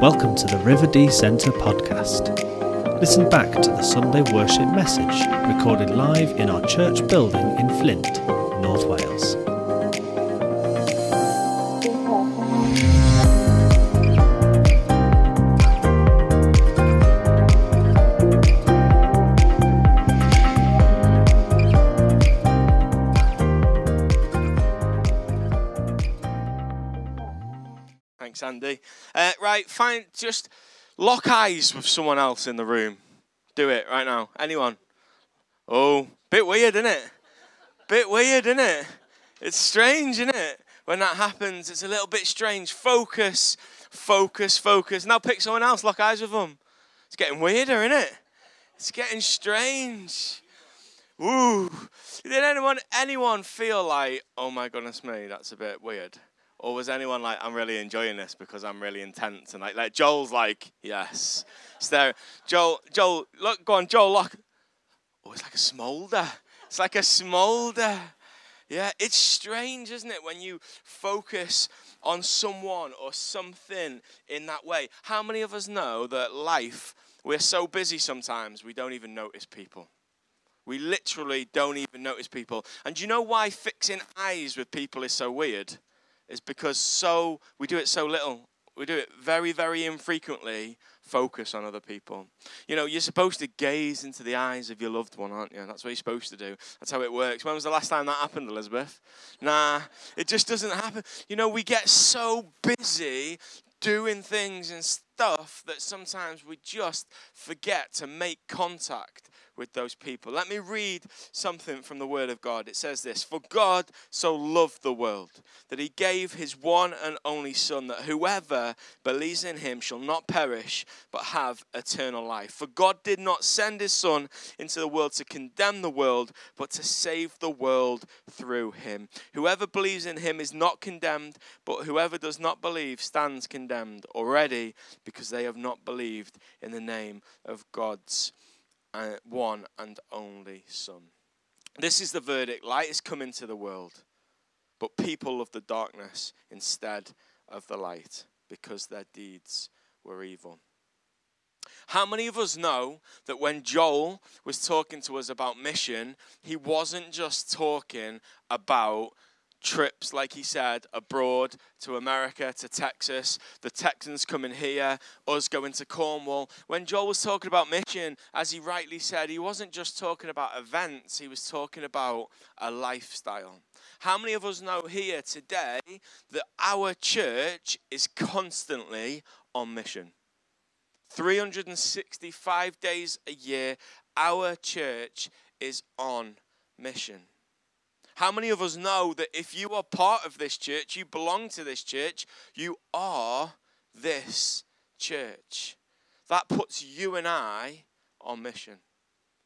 Welcome to the River Dee Centre podcast. Listen back to the Sunday worship message recorded live in our church building in Flint, North Wales. Right. Just lock eyes with someone else in the room. Do it right now. Anyone? Oh, bit weird, isn't it? Bit weird, isn't it? It's strange, isn't it? When that happens, it's a little bit strange. Focus, focus, focus. Now pick someone else. Lock eyes with them. It's getting weirder, isn't it? It's getting strange. Ooh. Did anyone anyone feel like, oh my goodness me, that's a bit weird? Or was anyone like, I'm really enjoying this because I'm really intense? And like, like Joel's like, yes. So Joel, Joel, look, go on, Joel, look. Oh, it's like a smolder. It's like a smolder. Yeah, it's strange, isn't it, when you focus on someone or something in that way. How many of us know that life, we're so busy sometimes we don't even notice people? We literally don't even notice people. And do you know why fixing eyes with people is so weird? Is because so we do it so little. We do it very, very infrequently. Focus on other people. You know, you're supposed to gaze into the eyes of your loved one, aren't you? That's what you're supposed to do. That's how it works. When was the last time that happened, Elizabeth? Nah, it just doesn't happen. You know, we get so busy doing things and stuff that sometimes we just forget to make contact with those people. Let me read something from the Word of God. It says this For God so loved the world that he gave his one and only Son, that whoever believes in him shall not perish, but have eternal life. For God did not send his Son into the world to condemn the world, but to save the world through him. Whoever believes in him is not condemned, but whoever does not believe stands condemned already because they have not believed in the name of God's uh, one and only Son. This is the verdict light has come into the world, but people love the darkness instead of the light because their deeds were evil. How many of us know that when Joel was talking to us about mission, he wasn't just talking about trips, like he said, abroad to America, to Texas, the Texans coming here, us going to Cornwall. When Joel was talking about mission, as he rightly said, he wasn't just talking about events, he was talking about a lifestyle. How many of us know here today that our church is constantly on mission? 365 days a year, our church is on mission. How many of us know that if you are part of this church, you belong to this church, you are this church? That puts you and I on mission.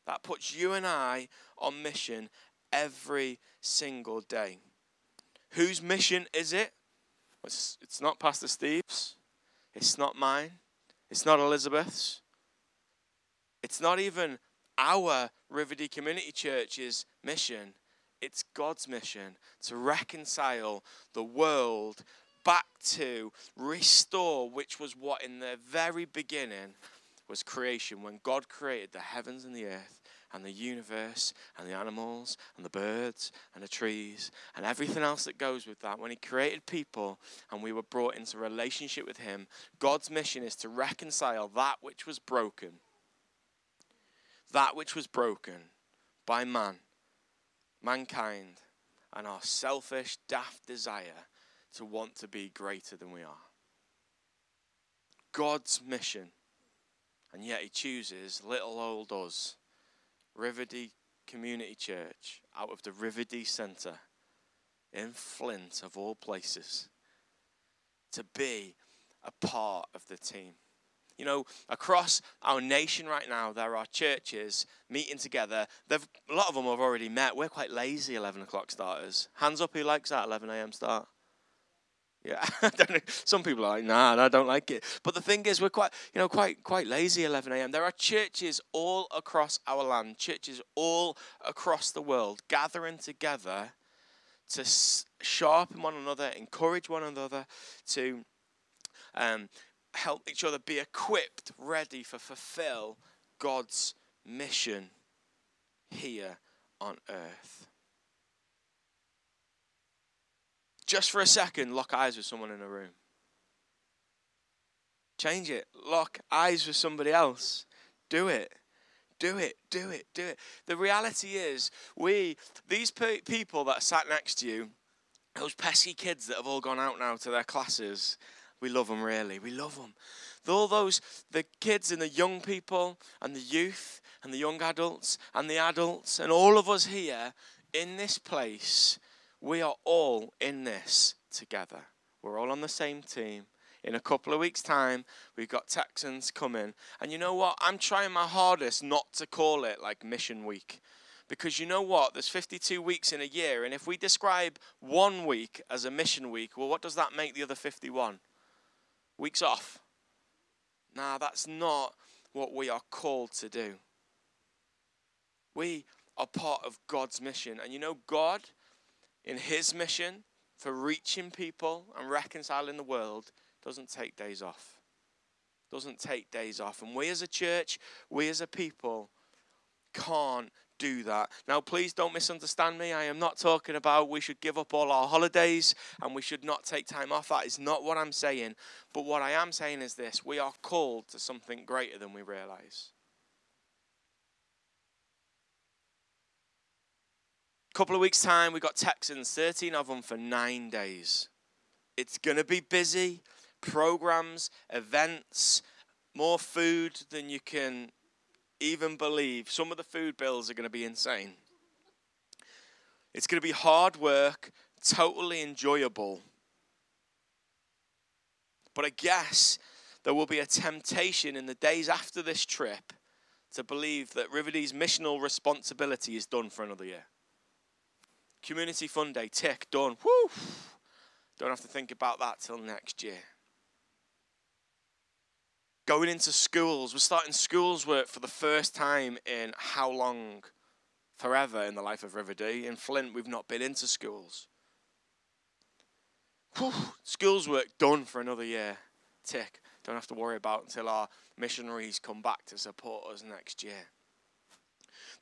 That puts you and I on mission every single day. Whose mission is it? It's, it's not Pastor Steve's. It's not mine. It's not Elizabeth's. It's not even our River Dee Community Church's mission. It's God's mission to reconcile the world back to restore, which was what in the very beginning was creation, when God created the heavens and the earth and the universe and the animals and the birds and the trees and everything else that goes with that. When He created people and we were brought into relationship with Him, God's mission is to reconcile that which was broken, that which was broken by man mankind and our selfish, daft desire to want to be greater than we are. God's mission, and yet He chooses little old us, River Dee Community Church, out of the River Dee Centre in Flint, of all places, to be a part of the team. You know, across our nation right now, there are churches meeting together. They've, a lot of them have already met. We're quite lazy 11 o'clock starters. Hands up who likes that 11 a.m. start. Yeah, some people are like, nah, I don't like it. But the thing is, we're quite, you know, quite, quite lazy. 11 a.m. There are churches all across our land, churches all across the world, gathering together to sharpen one another, encourage one another, to um, help each other be equipped, ready for fulfill God's mission here on earth. Just for a second, lock eyes with someone in a room. Change it. Lock eyes with somebody else. Do it. Do it, do it, do it. The reality is, we, these pe- people that sat next to you, those pesky kids that have all gone out now to their classes, we love them really. We love them. All those, the kids and the young people and the youth and the young adults and the adults and all of us here in this place, we are all in this together. We're all on the same team. In a couple of weeks' time, we've got Texans coming. And you know what? I'm trying my hardest not to call it like Mission Week. Because you know what? There's 52 weeks in a year. And if we describe one week as a mission week, well, what does that make the other 51? Weeks off. Now, that's not what we are called to do. We are part of God's mission. And you know, God, in His mission for reaching people and reconciling the world, doesn't take days off. Doesn't take days off. And we as a church, we as a people, can't do that. Now, please don't misunderstand me. I am not talking about we should give up all our holidays and we should not take time off. That is not what I'm saying. But what I am saying is this we are called to something greater than we realize. couple of weeks' time, we got Texans, 13 of them for nine days. It's going to be busy. Programs, events, more food than you can even believe. Some of the food bills are going to be insane. It's going to be hard work, totally enjoyable. But I guess there will be a temptation in the days after this trip to believe that River Dee's missional responsibility is done for another year. Community Fun Day, tick, done. Woo! Don't have to think about that till next year. Going into schools, we're starting schools work for the first time in how long? Forever in the life of River Dee. In Flint, we've not been into schools. Whew, schools work done for another year. Tick. Don't have to worry about until our missionaries come back to support us next year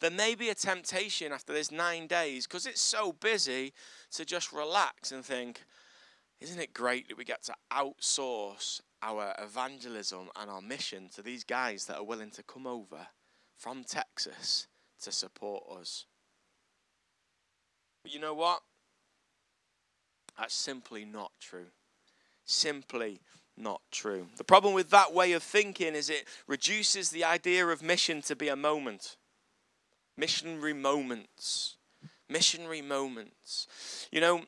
there may be a temptation after this nine days, because it's so busy, to just relax and think, isn't it great that we get to outsource our evangelism and our mission to these guys that are willing to come over from Texas to support us? But you know what? That's simply not true. Simply not true. The problem with that way of thinking is it reduces the idea of mission to be a moment missionary moments. Missionary moments. You know,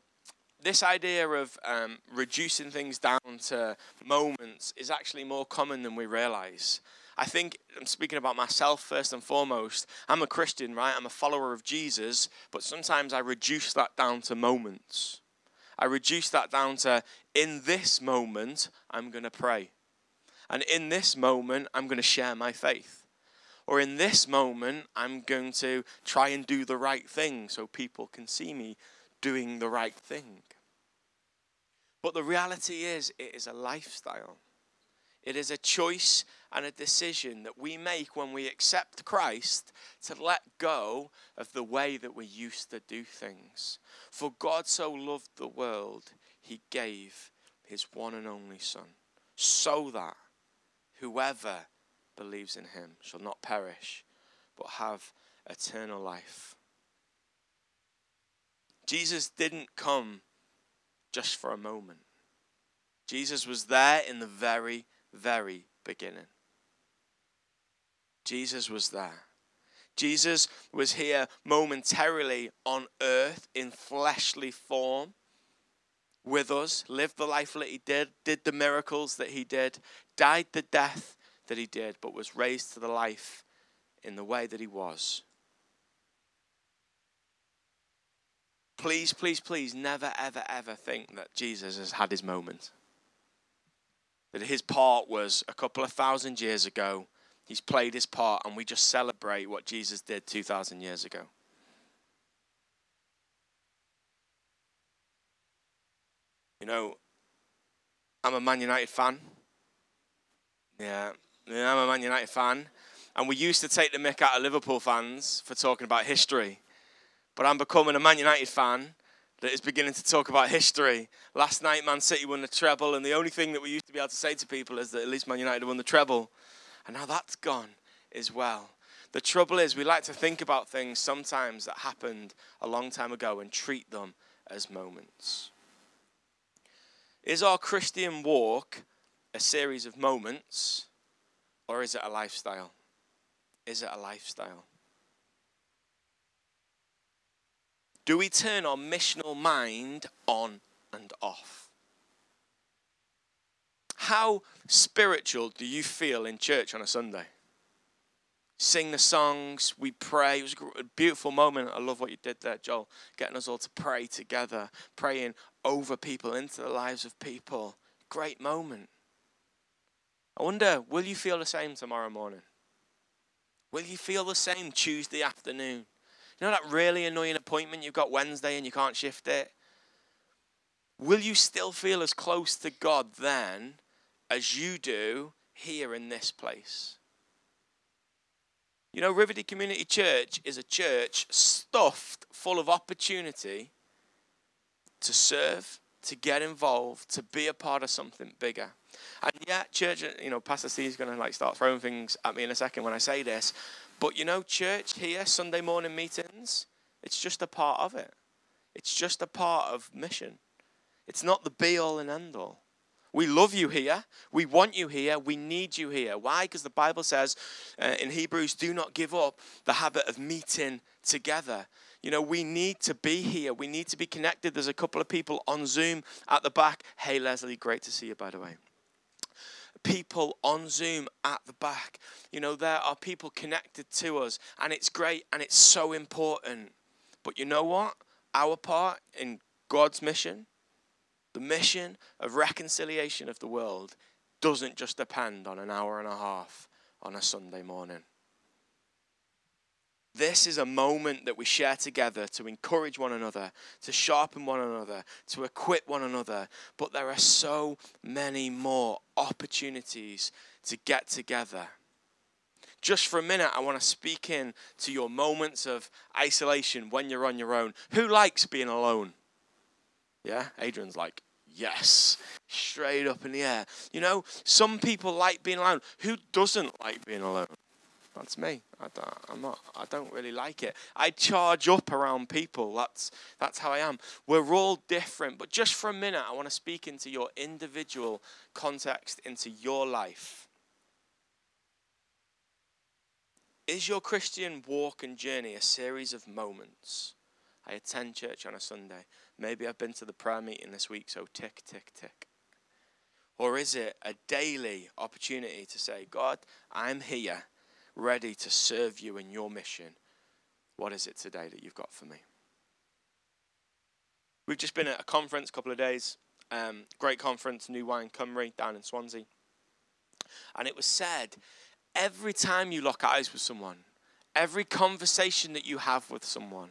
this idea of um, reducing things down to moments is actually more common than we realize. I think I'm speaking about myself first and foremost. I'm a Christian, right? I'm a follower of Jesus, but sometimes I reduce that down to moments. I reduce that down to in this moment, I'm going to pray. And in this moment, I'm going to share my faith. Or in this moment, I'm going to try and do the right thing so people can see me doing the right thing. But the reality is, it is a lifestyle. It is a choice and a decision that we make when we accept Christ to let go of the way that we used to do things. For God so loved the world, he gave his one and only Son, so that whoever believes in him shall not perish, but have eternal life. Jesus didn't come just for a moment. Jesus was there in the very, very beginning. Jesus was there. Jesus was here momentarily on earth in fleshly form with us, lived the life that he did, did the miracles that he did, died the death that he did, but was raised to the life in the way that he was. Please, please, please never, ever, ever think that Jesus has had his moment. That his part was a couple of thousand years ago. He's played his part, and we just celebrate what Jesus did 2,000 years ago. You know, I'm a Man United fan. Yeah, I'm a Man United fan. And we used to take the mick out of Liverpool fans for talking about history. But I'm becoming a Man United fan that is beginning to talk about history. Last night, Man City won the treble, and the only thing that we used to be able to say to people is that at least Man United won the treble. And now that's gone as well. The trouble is, we like to think about things sometimes that happened a long time ago and treat them as moments. Is our Christian walk a series of moments, or is it a lifestyle? Is it a lifestyle? Do we turn our missional mind on and off? How spiritual do you feel in church on a Sunday? Sing the songs, we pray. It was a beautiful moment. I love what you did there, Joel, getting us all to pray together, praying over people, into the lives of people. Great moment. I wonder, will you feel the same tomorrow morning? Will you feel the same Tuesday afternoon? You know that really annoying appointment you've got Wednesday and you can't shift it? Will you still feel as close to God then as you do here in this place? You know, River Dee Community Church is a church stuffed full of opportunity to serve, to get involved, to be a part of something bigger. And yet, church, you know, Pastor Steve's going to like start throwing things at me in a second when I say this. But you know, church here, Sunday morning meetings, it's just a part of it. It's just a part of mission. It's not the be all and end all. We love you here. We want you here. We need you here. Why? Because the Bible says uh, in Hebrews, do not give up the habit of meeting together. You know, we need to be here. We need to be connected. There's a couple of people on Zoom at the back. Hey, Leslie, great to see you, by the way people on Zoom at the back. You know, there are people connected to us, and it's great and it's so important. But you know what? Our part in God's mission, the mission of reconciliation of the world, doesn't just depend on an hour and a half on a Sunday morning. This is a moment that we share together to encourage one another, to sharpen one another, to equip one another. But there are so many more opportunities to get together. Just for a minute, I want to speak in to your moments of isolation when you're on your own. Who likes being alone? Yeah, Adrian's like, yes, straight up in the air. You know, some people like being alone. Who doesn't like being alone? That's me. I don't, I'm not. I don't really like it. I charge up around people. That's that's how I am. We're all different, but just for a minute, I want to speak into your individual context, into your life. Is your Christian walk and journey a series of moments? I attend church on a Sunday. Maybe I've been to the prayer meeting this week, so tick, tick, tick. Or is it a daily opportunity to say, God, I'm here ready to serve you in your mission, what is it today that you've got for me? We've just been at a conference, a couple of days, um, great conference, New Wine Cymru down in Swansea. And it was said every time you lock eyes with someone, every conversation that you have with someone,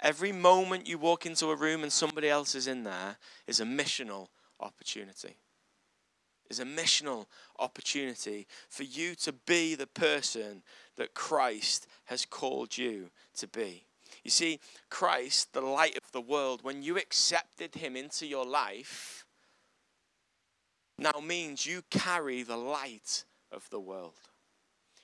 every moment you walk into a room and somebody else is in there is a missional opportunity is a missional opportunity for you to be the person that Christ has called you to be. You see, Christ, the light of the world, when you accepted him into your life, now means you carry the light of the world.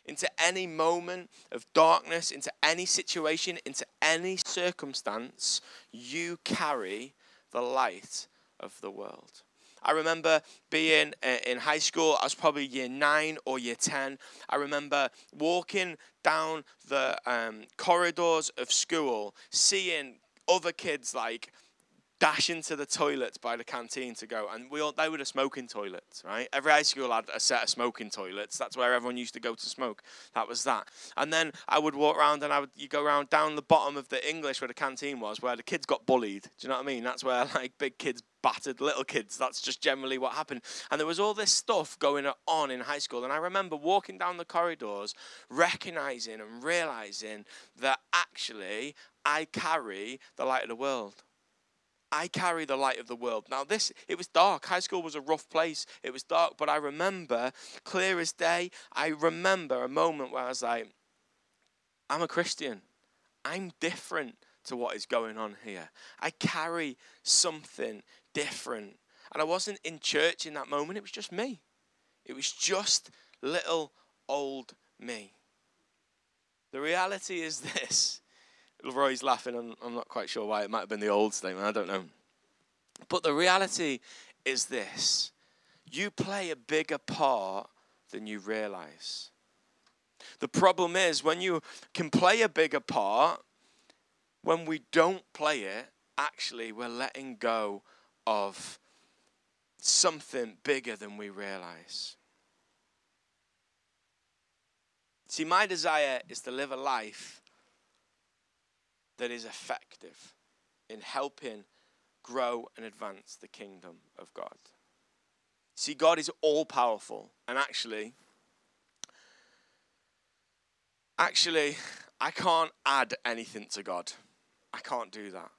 Into any moment of darkness, into any situation, into any circumstance, you carry the light of the world. I remember being uh, in high school, I was probably year nine or year 10. I remember walking down the um, corridors of school, seeing other kids like dash into the toilets by the canteen to go, and we all they were the smoking toilets, right? Every high school had a set of smoking toilets. That's where everyone used to go to smoke. That was that. And then I would walk around, and I would you go around down the bottom of the English where the canteen was, where the kids got bullied. Do you know what I mean? That's where like big kids battered little kids. That's just generally what happened. And there was all this stuff going on in high school. And I remember walking down the corridors, recognizing and realizing that actually I carry the light of the world. I carry the light of the world. Now, this, it was dark. High school was a rough place. It was dark, but I remember, clear as day, I remember a moment where I was like, I'm a Christian. I'm different to what is going on here. I carry something different. And I wasn't in church in that moment, it was just me. It was just little old me. The reality is this. Roy's laughing, I'm, I'm not quite sure why. It might have been the old statement, I don't know. But the reality is this you play a bigger part than you realize. The problem is when you can play a bigger part, when we don't play it, actually we're letting go of something bigger than we realize. See, my desire is to live a life that is effective in helping grow and advance the kingdom of God. See, God is all powerful, and actually, actually, I can't add anything to God. I can't do that.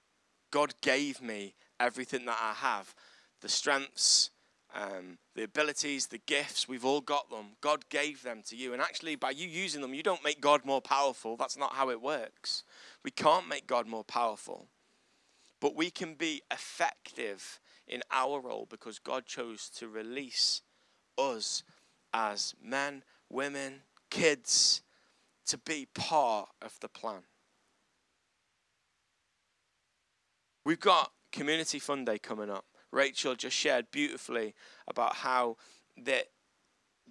God gave me everything that I have the strengths, um, the abilities, the gifts, we've all got them. God gave them to you. And actually, by you using them, you don't make God more powerful. That's not how it works. We can't make God more powerful. But we can be effective in our role because God chose to release us as men, women, kids to be part of the plan. We've got Community Fun Day coming up. Rachel just shared beautifully about how that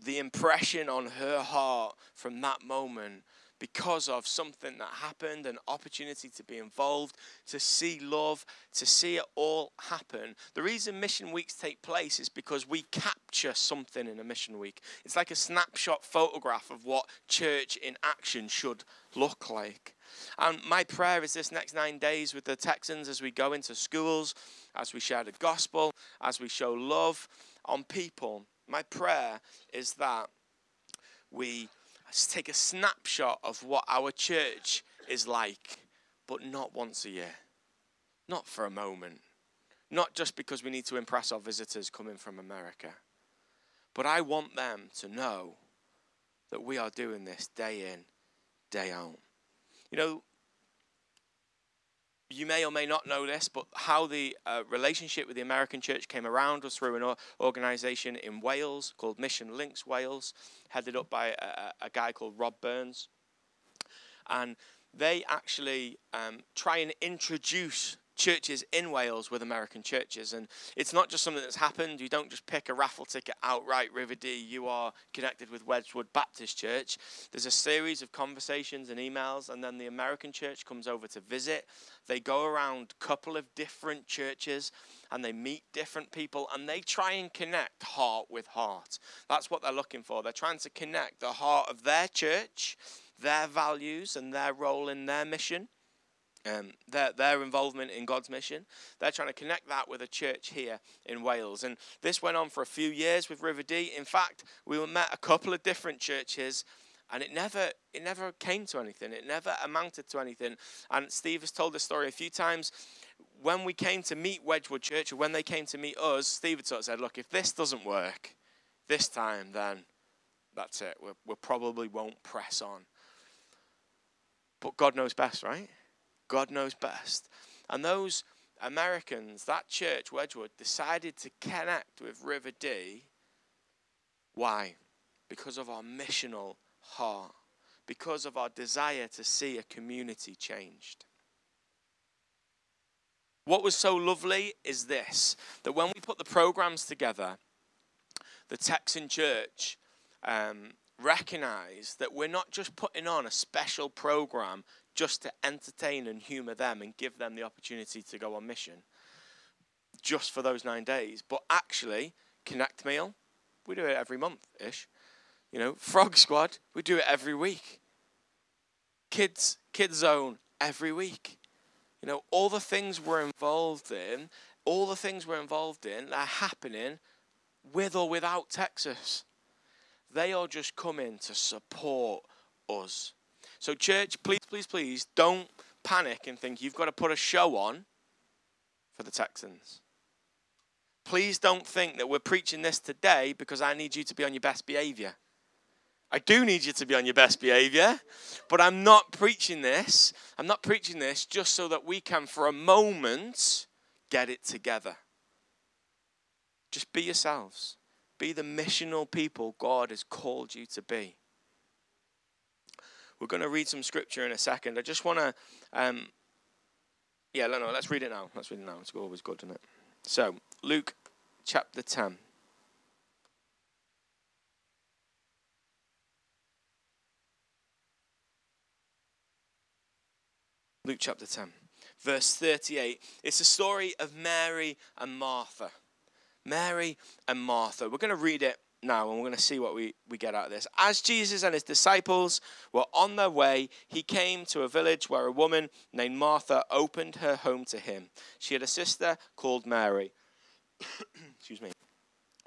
the impression on her heart from that moment because of something that happened, an opportunity to be involved, to see love, to see it all happen. The reason mission weeks take place is because we capture something in a mission week. It's like a snapshot photograph of what church in action should look like. And my prayer is this next nine days with the Texans as we go into schools, as we share the gospel, as we show love on people. My prayer is that we take a snapshot of what our church is like, but not once a year, not for a moment, not just because we need to impress our visitors coming from America. But I want them to know that we are doing this day in, day out. You know, you may or may not know this, but how the uh, relationship with the American church came around was through an organization in Wales called Mission Links Wales, headed up by a, a guy called Rob Burns. And they actually um, try and introduce churches in Wales with American churches. And it's not just something that's happened. You don't just pick a raffle ticket outright, River Dee, you are connected with Wedgwood Baptist Church. There's a series of conversations and emails, and then the American church comes over to visit. They go around a couple of different churches and they meet different people and they try and connect heart with heart. That's what they're looking for. They're trying to connect the heart of their church, their values, and their role in their mission um, their, their involvement in God's mission. They're trying to connect that with a church here in Wales. And this went on for a few years with River Dee. In fact, we met a couple of different churches and it never it never came to anything. It never amounted to anything. And Steve has told this story a few times. When we came to meet Wedgwood Church, or when they came to meet us, Steve had sort of said, "Look, if this doesn't work this time, then that's it. We we probably won't press on." But God knows best, right? God knows best. And those Americans, that church, Wedgwood, decided to connect with River Dee. Why? Because of our missional heart, because of our desire to see a community changed. What was so lovely is this that when we put the programs together, the Texan church um, recognized that we're not just putting on a special program just to entertain and humor them and give them the opportunity to go on mission just for those nine days. But actually, Connect Meal, we do it every month ish. You know, Frog Squad, we do it every week. Kids, Kids Zone, every week. You know, all the things we're involved in, all the things we're involved in are happening with or without Texas. They are just coming to support us. So, church, please, please, please don't panic and think you've got to put a show on for the Texans. Please don't think that we're preaching this today because I need you to be on your best behavior. I do need you to be on your best behavior, but I'm not preaching this. I'm not preaching this just so that we can, for a moment, get it together. Just be yourselves. Be the missional people God has called you to be. We're going to read some scripture in a second. I just want to, um, yeah, no, no, let's read it now. Let's read it now. It's always good, isn't it? So, Luke chapter 10. Luke chapter 10, verse 38. It's a story of Mary and Martha. Mary and Martha. We're going to read it now and we're going to see what we, we get out of this. As Jesus and his disciples were on their way, he came to a village where a woman named Martha opened her home to him. She had a sister called Mary. Excuse me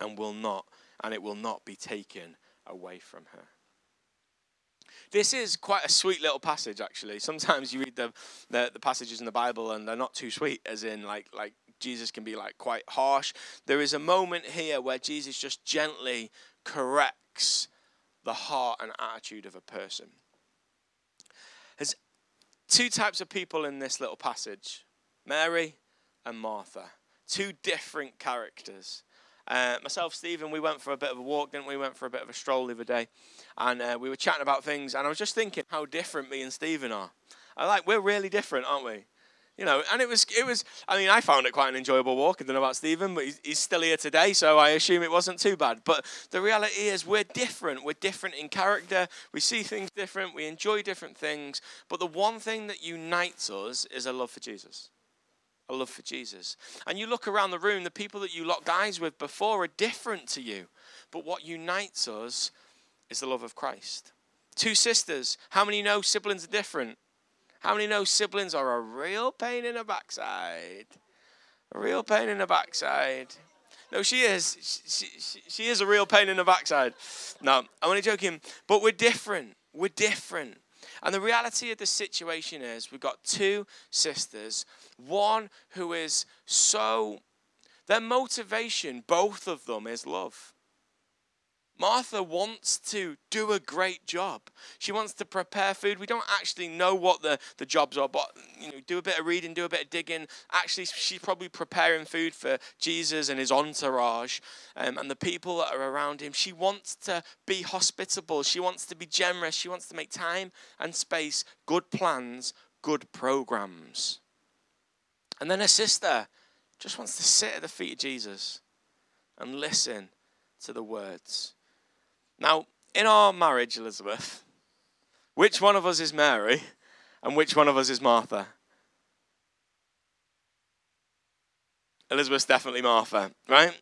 and will not, and it will not be taken away from her. This is quite a sweet little passage, actually. Sometimes you read the, the, the passages in the Bible and they're not too sweet, as in like like Jesus can be like quite harsh. There is a moment here where Jesus just gently corrects the heart and attitude of a person. There's two types of people in this little passage Mary and Martha. Two different characters. Uh, myself, Stephen, we went for a bit of a walk, didn't we? we? Went for a bit of a stroll the other day, and uh, we were chatting about things. And I was just thinking how different me and Stephen are. I like we're really different, aren't we? You know, and it was it was. I mean, I found it quite an enjoyable walk. I don't know about Stephen, but he's, he's still here today, so I assume it wasn't too bad. But the reality is, we're different. We're different in character. We see things different. We enjoy different things. But the one thing that unites us is a love for Jesus a love for Jesus. And you look around the room, the people that you locked eyes with before are different to you. But what unites us is the love of Christ. Two sisters. How many know siblings are different? How many know siblings are a real pain in the backside? A real pain in the backside. No, she is. She, she, she is a real pain in the backside. No, I'm only joking. But we're different. We're different. And the reality of the situation is we've got two sisters, one who is so, their motivation, both of them, is love. Martha wants to do a great job. She wants to prepare food. We don't actually know what the, the jobs are, but you know, do a bit of reading, do a bit of digging. Actually, she's probably preparing food for Jesus and his entourage um, and the people that are around him. She wants to be hospitable. She wants to be generous. She wants to make time and space, good plans, good programs. And then her sister just wants to sit at the feet of Jesus and listen to the words. Now, in our marriage, Elizabeth, which one of us is Mary and which one of us is Martha? Elizabeth's definitely Martha, right?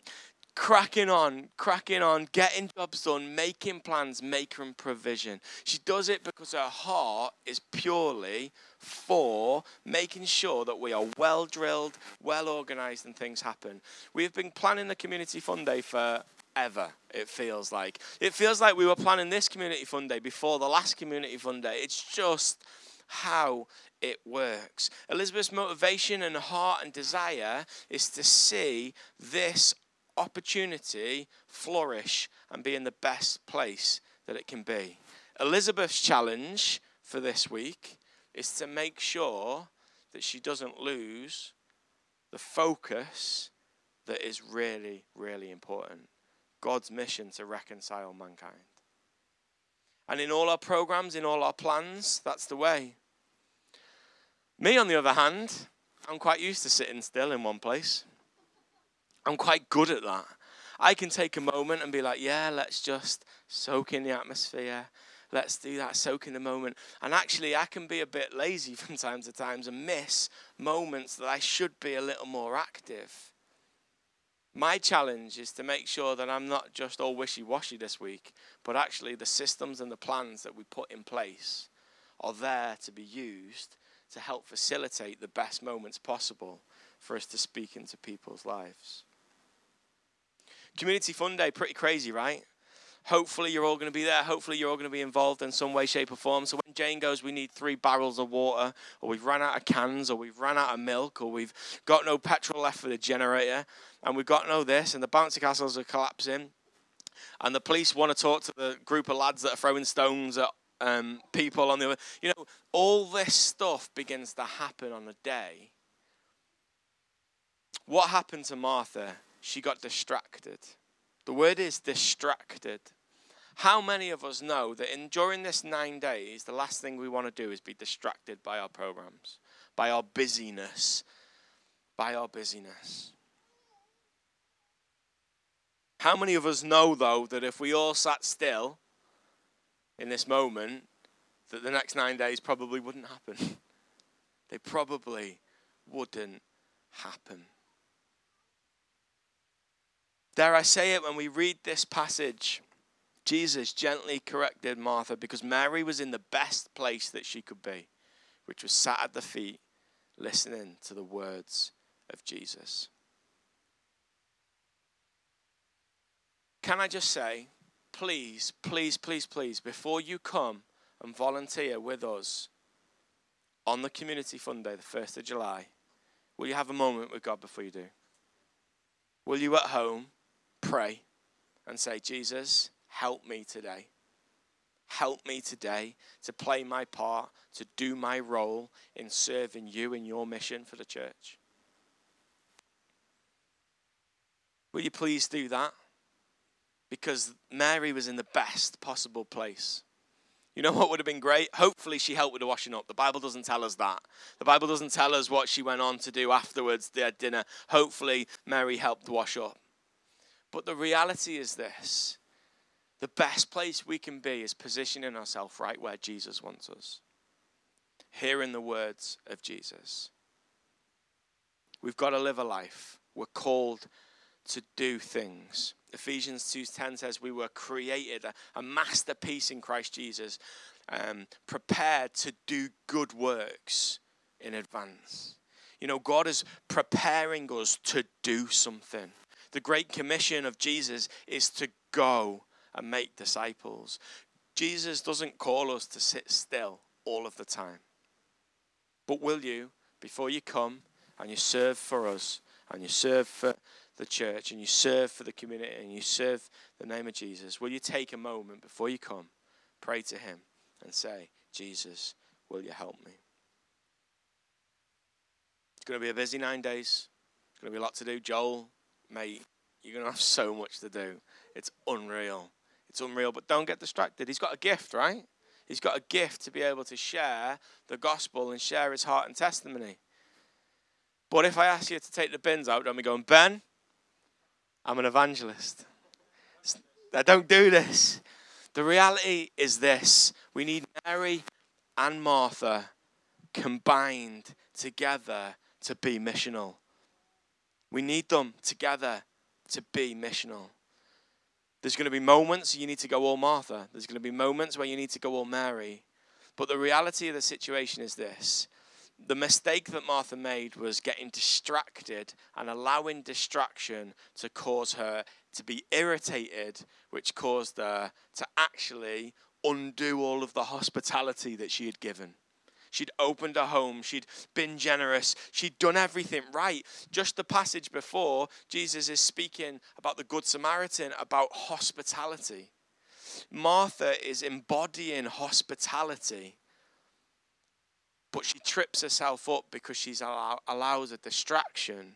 Cracking on, cracking on, getting jobs done, making plans, making provision. She does it because her heart is purely for making sure that we are well drilled, well organized, and things happen. We have been planning the community fun day for ever, it feels like. It feels like we were planning this community fun day before the last community fun day. It's just how it works. Elizabeth's motivation and heart and desire is to see this opportunity flourish and be in the best place that it can be. Elizabeth's challenge for this week is to make sure that she doesn't lose the focus that is really, really important. God's mission to reconcile mankind. And in all our programs, in all our plans, that's the way. Me, on the other hand, I'm quite used to sitting still in one place. I'm quite good at that. I can take a moment and be like, yeah, let's just soak in the atmosphere. Let's do that, soak in the moment. And actually, I can be a bit lazy from time to time and miss moments that I should be a little more active. My challenge is to make sure that I'm not just all wishy washy this week, but actually the systems and the plans that we put in place are there to be used to help facilitate the best moments possible for us to speak into people's lives. Community Fun Day, pretty crazy, right? Hopefully, you're all going to be there. Hopefully, you're all going to be involved in some way, shape, or form. So, when Jane goes, we need three barrels of water, or we've run out of cans, or we've run out of milk, or we've got no petrol left for the generator, and we've got no this, and the bouncy castles are collapsing, and the police want to talk to the group of lads that are throwing stones at um, people on the other. You know, all this stuff begins to happen on a day. What happened to Martha? She got distracted. The word is distracted. How many of us know that in during this nine days, the last thing we want to do is be distracted by our programs, by our busyness, by our busyness? How many of us know, though, that if we all sat still in this moment, that the next nine days probably wouldn't happen? they probably wouldn't happen. Dare I say it, when we read this passage, Jesus gently corrected Martha because Mary was in the best place that she could be, which was sat at the feet listening to the words of Jesus. Can I just say, please, please, please, please, before you come and volunteer with us on the Community Fun Day, the 1st of July, will you have a moment with God before you do? Will you at home pray and say, Jesus, help me today. Help me today to play my part, to do my role in serving you and your mission for the church. Will you please do that? Because Mary was in the best possible place. You know what would have been great? Hopefully, she helped with the washing up. The Bible doesn't tell us that. The Bible doesn't tell us what she went on to do afterwards, their dinner. Hopefully, Mary helped wash up. But the reality is this the best place we can be is positioning ourselves right where Jesus wants us, hearing the words of Jesus. We've got to live a life. We're called to do things. Ephesians 2:10 says we were created a, a masterpiece in Christ Jesus, um, prepared to do good works in advance. You know, God is preparing us to do something. The great commission of Jesus is to go and make disciples. Jesus doesn't call us to sit still all of the time. But will you, before you come and you serve for us, and you serve for the church, and you serve for the community, and you serve the name of Jesus, will you take a moment before you come, pray to Him, and say, Jesus, will you help me? It's going to be a busy nine days. It's going to be a lot to do. Joel, mate, you're going to have so much to do. It's unreal. It's unreal, but don't get distracted. He's got a gift, right? He's got a gift to be able to share the gospel and share his heart and testimony. But if I ask you to take the bins out, don't be going, Ben, I'm an evangelist. I don't do this. The reality is this we need Mary and Martha combined together to be missional. We need them together to be missional. There's going to be moments you need to go all Martha. There's going to be moments where you need to go all Mary. But the reality of the situation is this the mistake that Martha made was getting distracted and allowing distraction to cause her to be irritated, which caused her to actually undo all of the hospitality that she had given. She'd opened her home. She'd been generous. She'd done everything right. Just the passage before, Jesus is speaking about the Good Samaritan, about hospitality. Martha is embodying hospitality, but she trips herself up because she allow, allows a distraction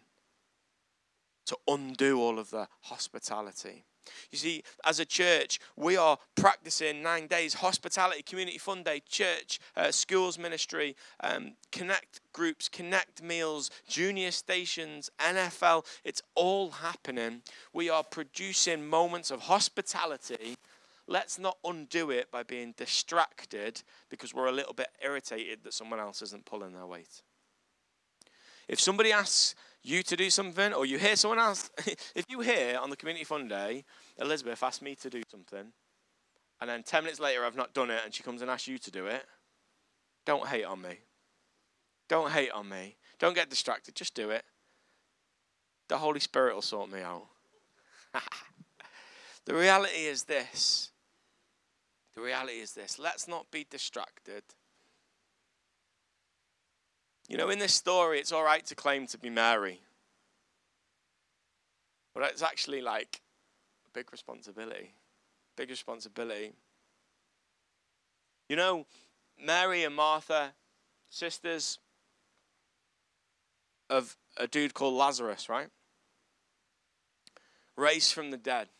to undo all of the hospitality. You see, as a church, we are practicing nine days hospitality, community fun day, church, uh, schools ministry, um, connect groups, connect meals, junior stations, NFL. It's all happening. We are producing moments of hospitality let's not undo it by being distracted because we're a little bit irritated that someone else isn't pulling their weight. If somebody asks you to do something, or you hear someone else, if you hear on the community fun day, Elizabeth asked me to do something, and then 10 minutes later I've not done it, and she comes and asks you to do it, don't hate on me. Don't hate on me. Don't get distracted. Just do it. The Holy Spirit will sort me out. the reality is this. The reality is this. Let's not be distracted. You know, in this story, it's all right to claim to be Mary. But it's actually like a big responsibility. Big responsibility. You know, Mary and Martha, sisters of a dude called Lazarus, right? Raised from the dead.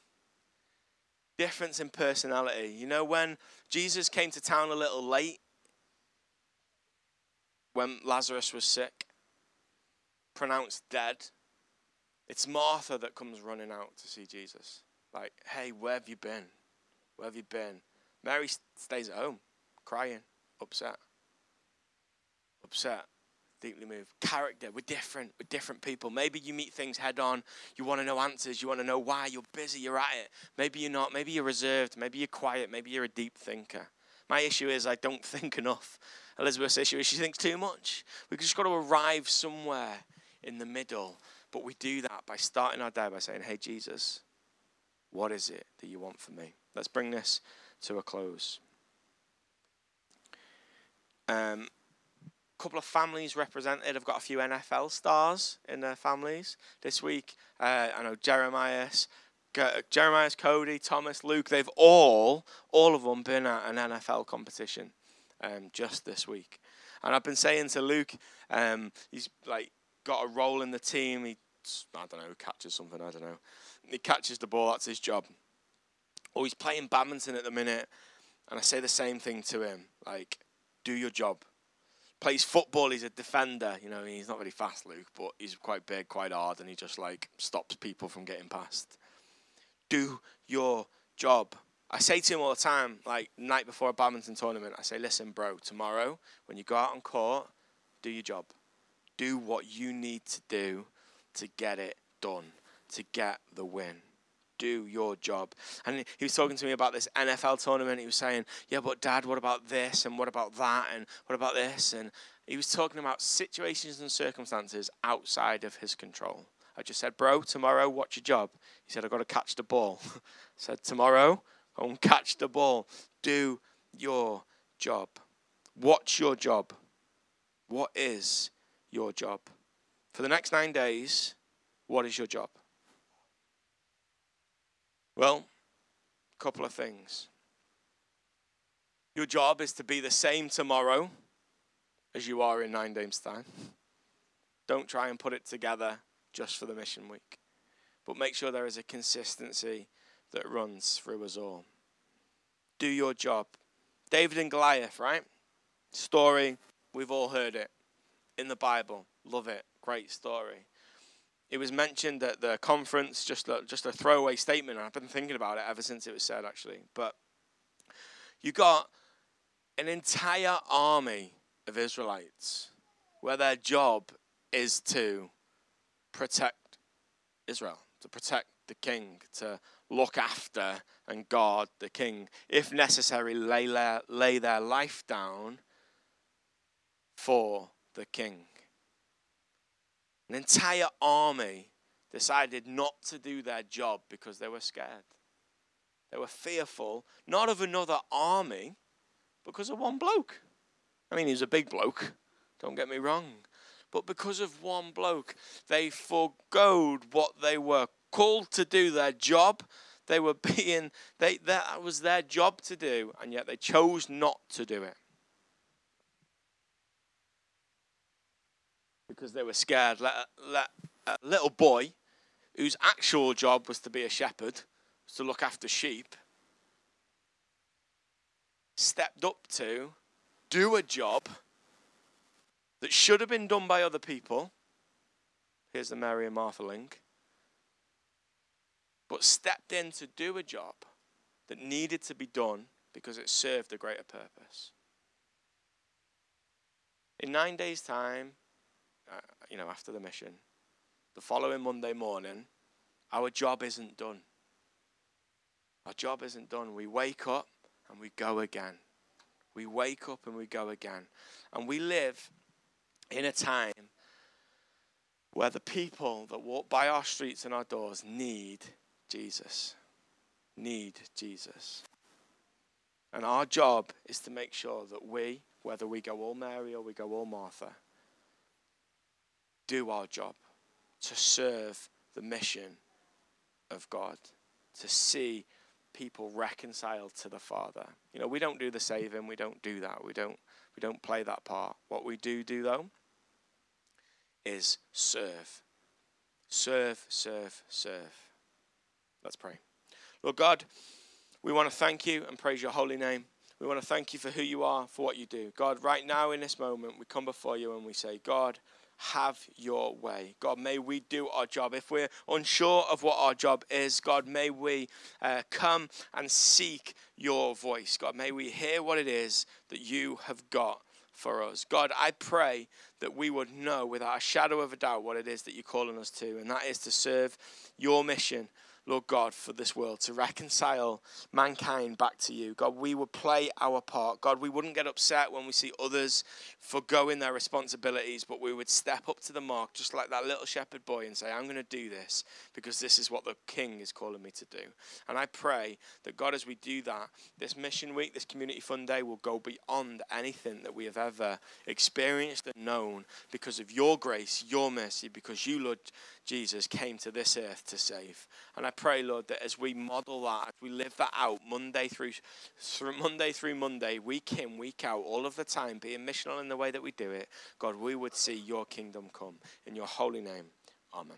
Difference in personality. You know, when Jesus came to town a little late, when Lazarus was sick, pronounced dead, it's Martha that comes running out to see Jesus. Like, hey, where have you been? Where have you been? Mary stays at home, crying, upset. Upset, deeply moved. Character, we're different. We're different people. Maybe you meet things head on. You want to know answers. You want to know why. You're busy. You're at it. Maybe you're not. Maybe you're reserved. Maybe you're quiet. Maybe you're a deep thinker. My issue is I don't think enough. Elizabeth's issue is she thinks too much. We've just got to arrive somewhere in the middle. But we do that by starting our day by saying, Hey, Jesus, what is it that you want from me? Let's bring this to a close. Um, couple of families represented. I've got a few NFL stars in their families this week. Uh, I know Jeremiah's, Jeremiah's, Cody, Thomas, Luke. They've all, all of them, been at an NFL competition um, just this week. And I've been saying to Luke, um, he's like got a role in the team. He, I don't know, catches something. I don't know. He catches the ball. That's his job. Or he's playing badminton at the minute, and I say the same thing to him. Like, do your job. Plays football. He's a defender. You know, he's not very fast, Luke, but he's quite big, quite hard, and he just like stops people from getting past. Do your job. I say to him all the time, like night before a badminton tournament, I say, listen, bro, tomorrow when you go out on court, do your job. Do what you need to do to get it done, to get the win. Do your job. And he was talking to me about this NFL tournament. He was saying, yeah, but dad, what about this? And what about that? And what about this? And he was talking about situations and circumstances outside of his control. I just said, bro, tomorrow, what's your job? He said, I've got to catch the ball. I said, tomorrow, Go and catch the ball. Do your job. What's your job? What is your job? For the next nine days, what is your job? Well, a couple of things. Your job is to be the same tomorrow as you are in nine days' time. Don't try and put it together just for the mission week, but make sure there is a consistency that runs through us all. Do your job. David and Goliath, right? Story, we've all heard it in the Bible. Love it. Great story. It was mentioned at the conference, just a, just a throwaway statement. I've been thinking about it ever since it was said, actually. But you got an entire army of Israelites where their job is to protect Israel, to protect the king, to look after and guard the king. If necessary, lay, lay their life down for the king. An entire army decided not to do their job because they were scared. They were fearful, not of another army, because of one bloke. I mean, he's a big bloke, don't get me wrong. But because of one bloke, they foregoed what they were called to do their job. They were being, they, that was their job to do, and yet they chose not to do it. Because they were scared. Let, let a little boy whose actual job was to be a shepherd, was to look after sheep, stepped up to do a job that should have been done by other people. Here's the Mary and Martha link but stepped in to do a job that needed to be done because it served a greater purpose. In nine days' time, uh, you know, after the mission, the following Monday morning, our job isn't done. Our job isn't done. We wake up and we go again. We wake up and we go again. And we live in a time where the people that walk by our streets and our doors need Jesus. Need Jesus. And our job is to make sure that we, whether we go all Mary or we go all Martha, do our job to serve the mission of God, to see people reconciled to the Father. You know, we don't do the saving, we don't do that. We don't we don't play that part. What we do do though is serve. Serve, serve, serve. Let's pray. Lord God, we want to thank you and praise your holy name. We want to thank you for who you are, for what you do. God, right now in this moment, we come before you and we say, God, have your way. God, may we do our job. If we're unsure of what our job is, God, may we uh, come and seek your voice. God, may we hear what it is that you have got for us. God, I pray that we would know without a shadow of a doubt what it is that you're calling us to, and that is to serve your mission Lord God, for this world, to reconcile mankind back to you. God, we would play our part. God, we wouldn't get upset when we see others forgoing their responsibilities, but we would step up to the mark, just like that little shepherd boy, and say, I'm going to do this because this is what the King is calling me to do. And I pray that, God, as we do that, this mission week, this community fun day will go beyond anything that we have ever experienced and known because of your grace, your mercy, because you, Lord Jesus, came to this earth to save. And I pray, Lord, that as we model that, as we live that out Monday through, through Monday through Monday, week in, week out, all of the time, being missional in the way that we do it, God, we would see your kingdom come. In your holy name, amen.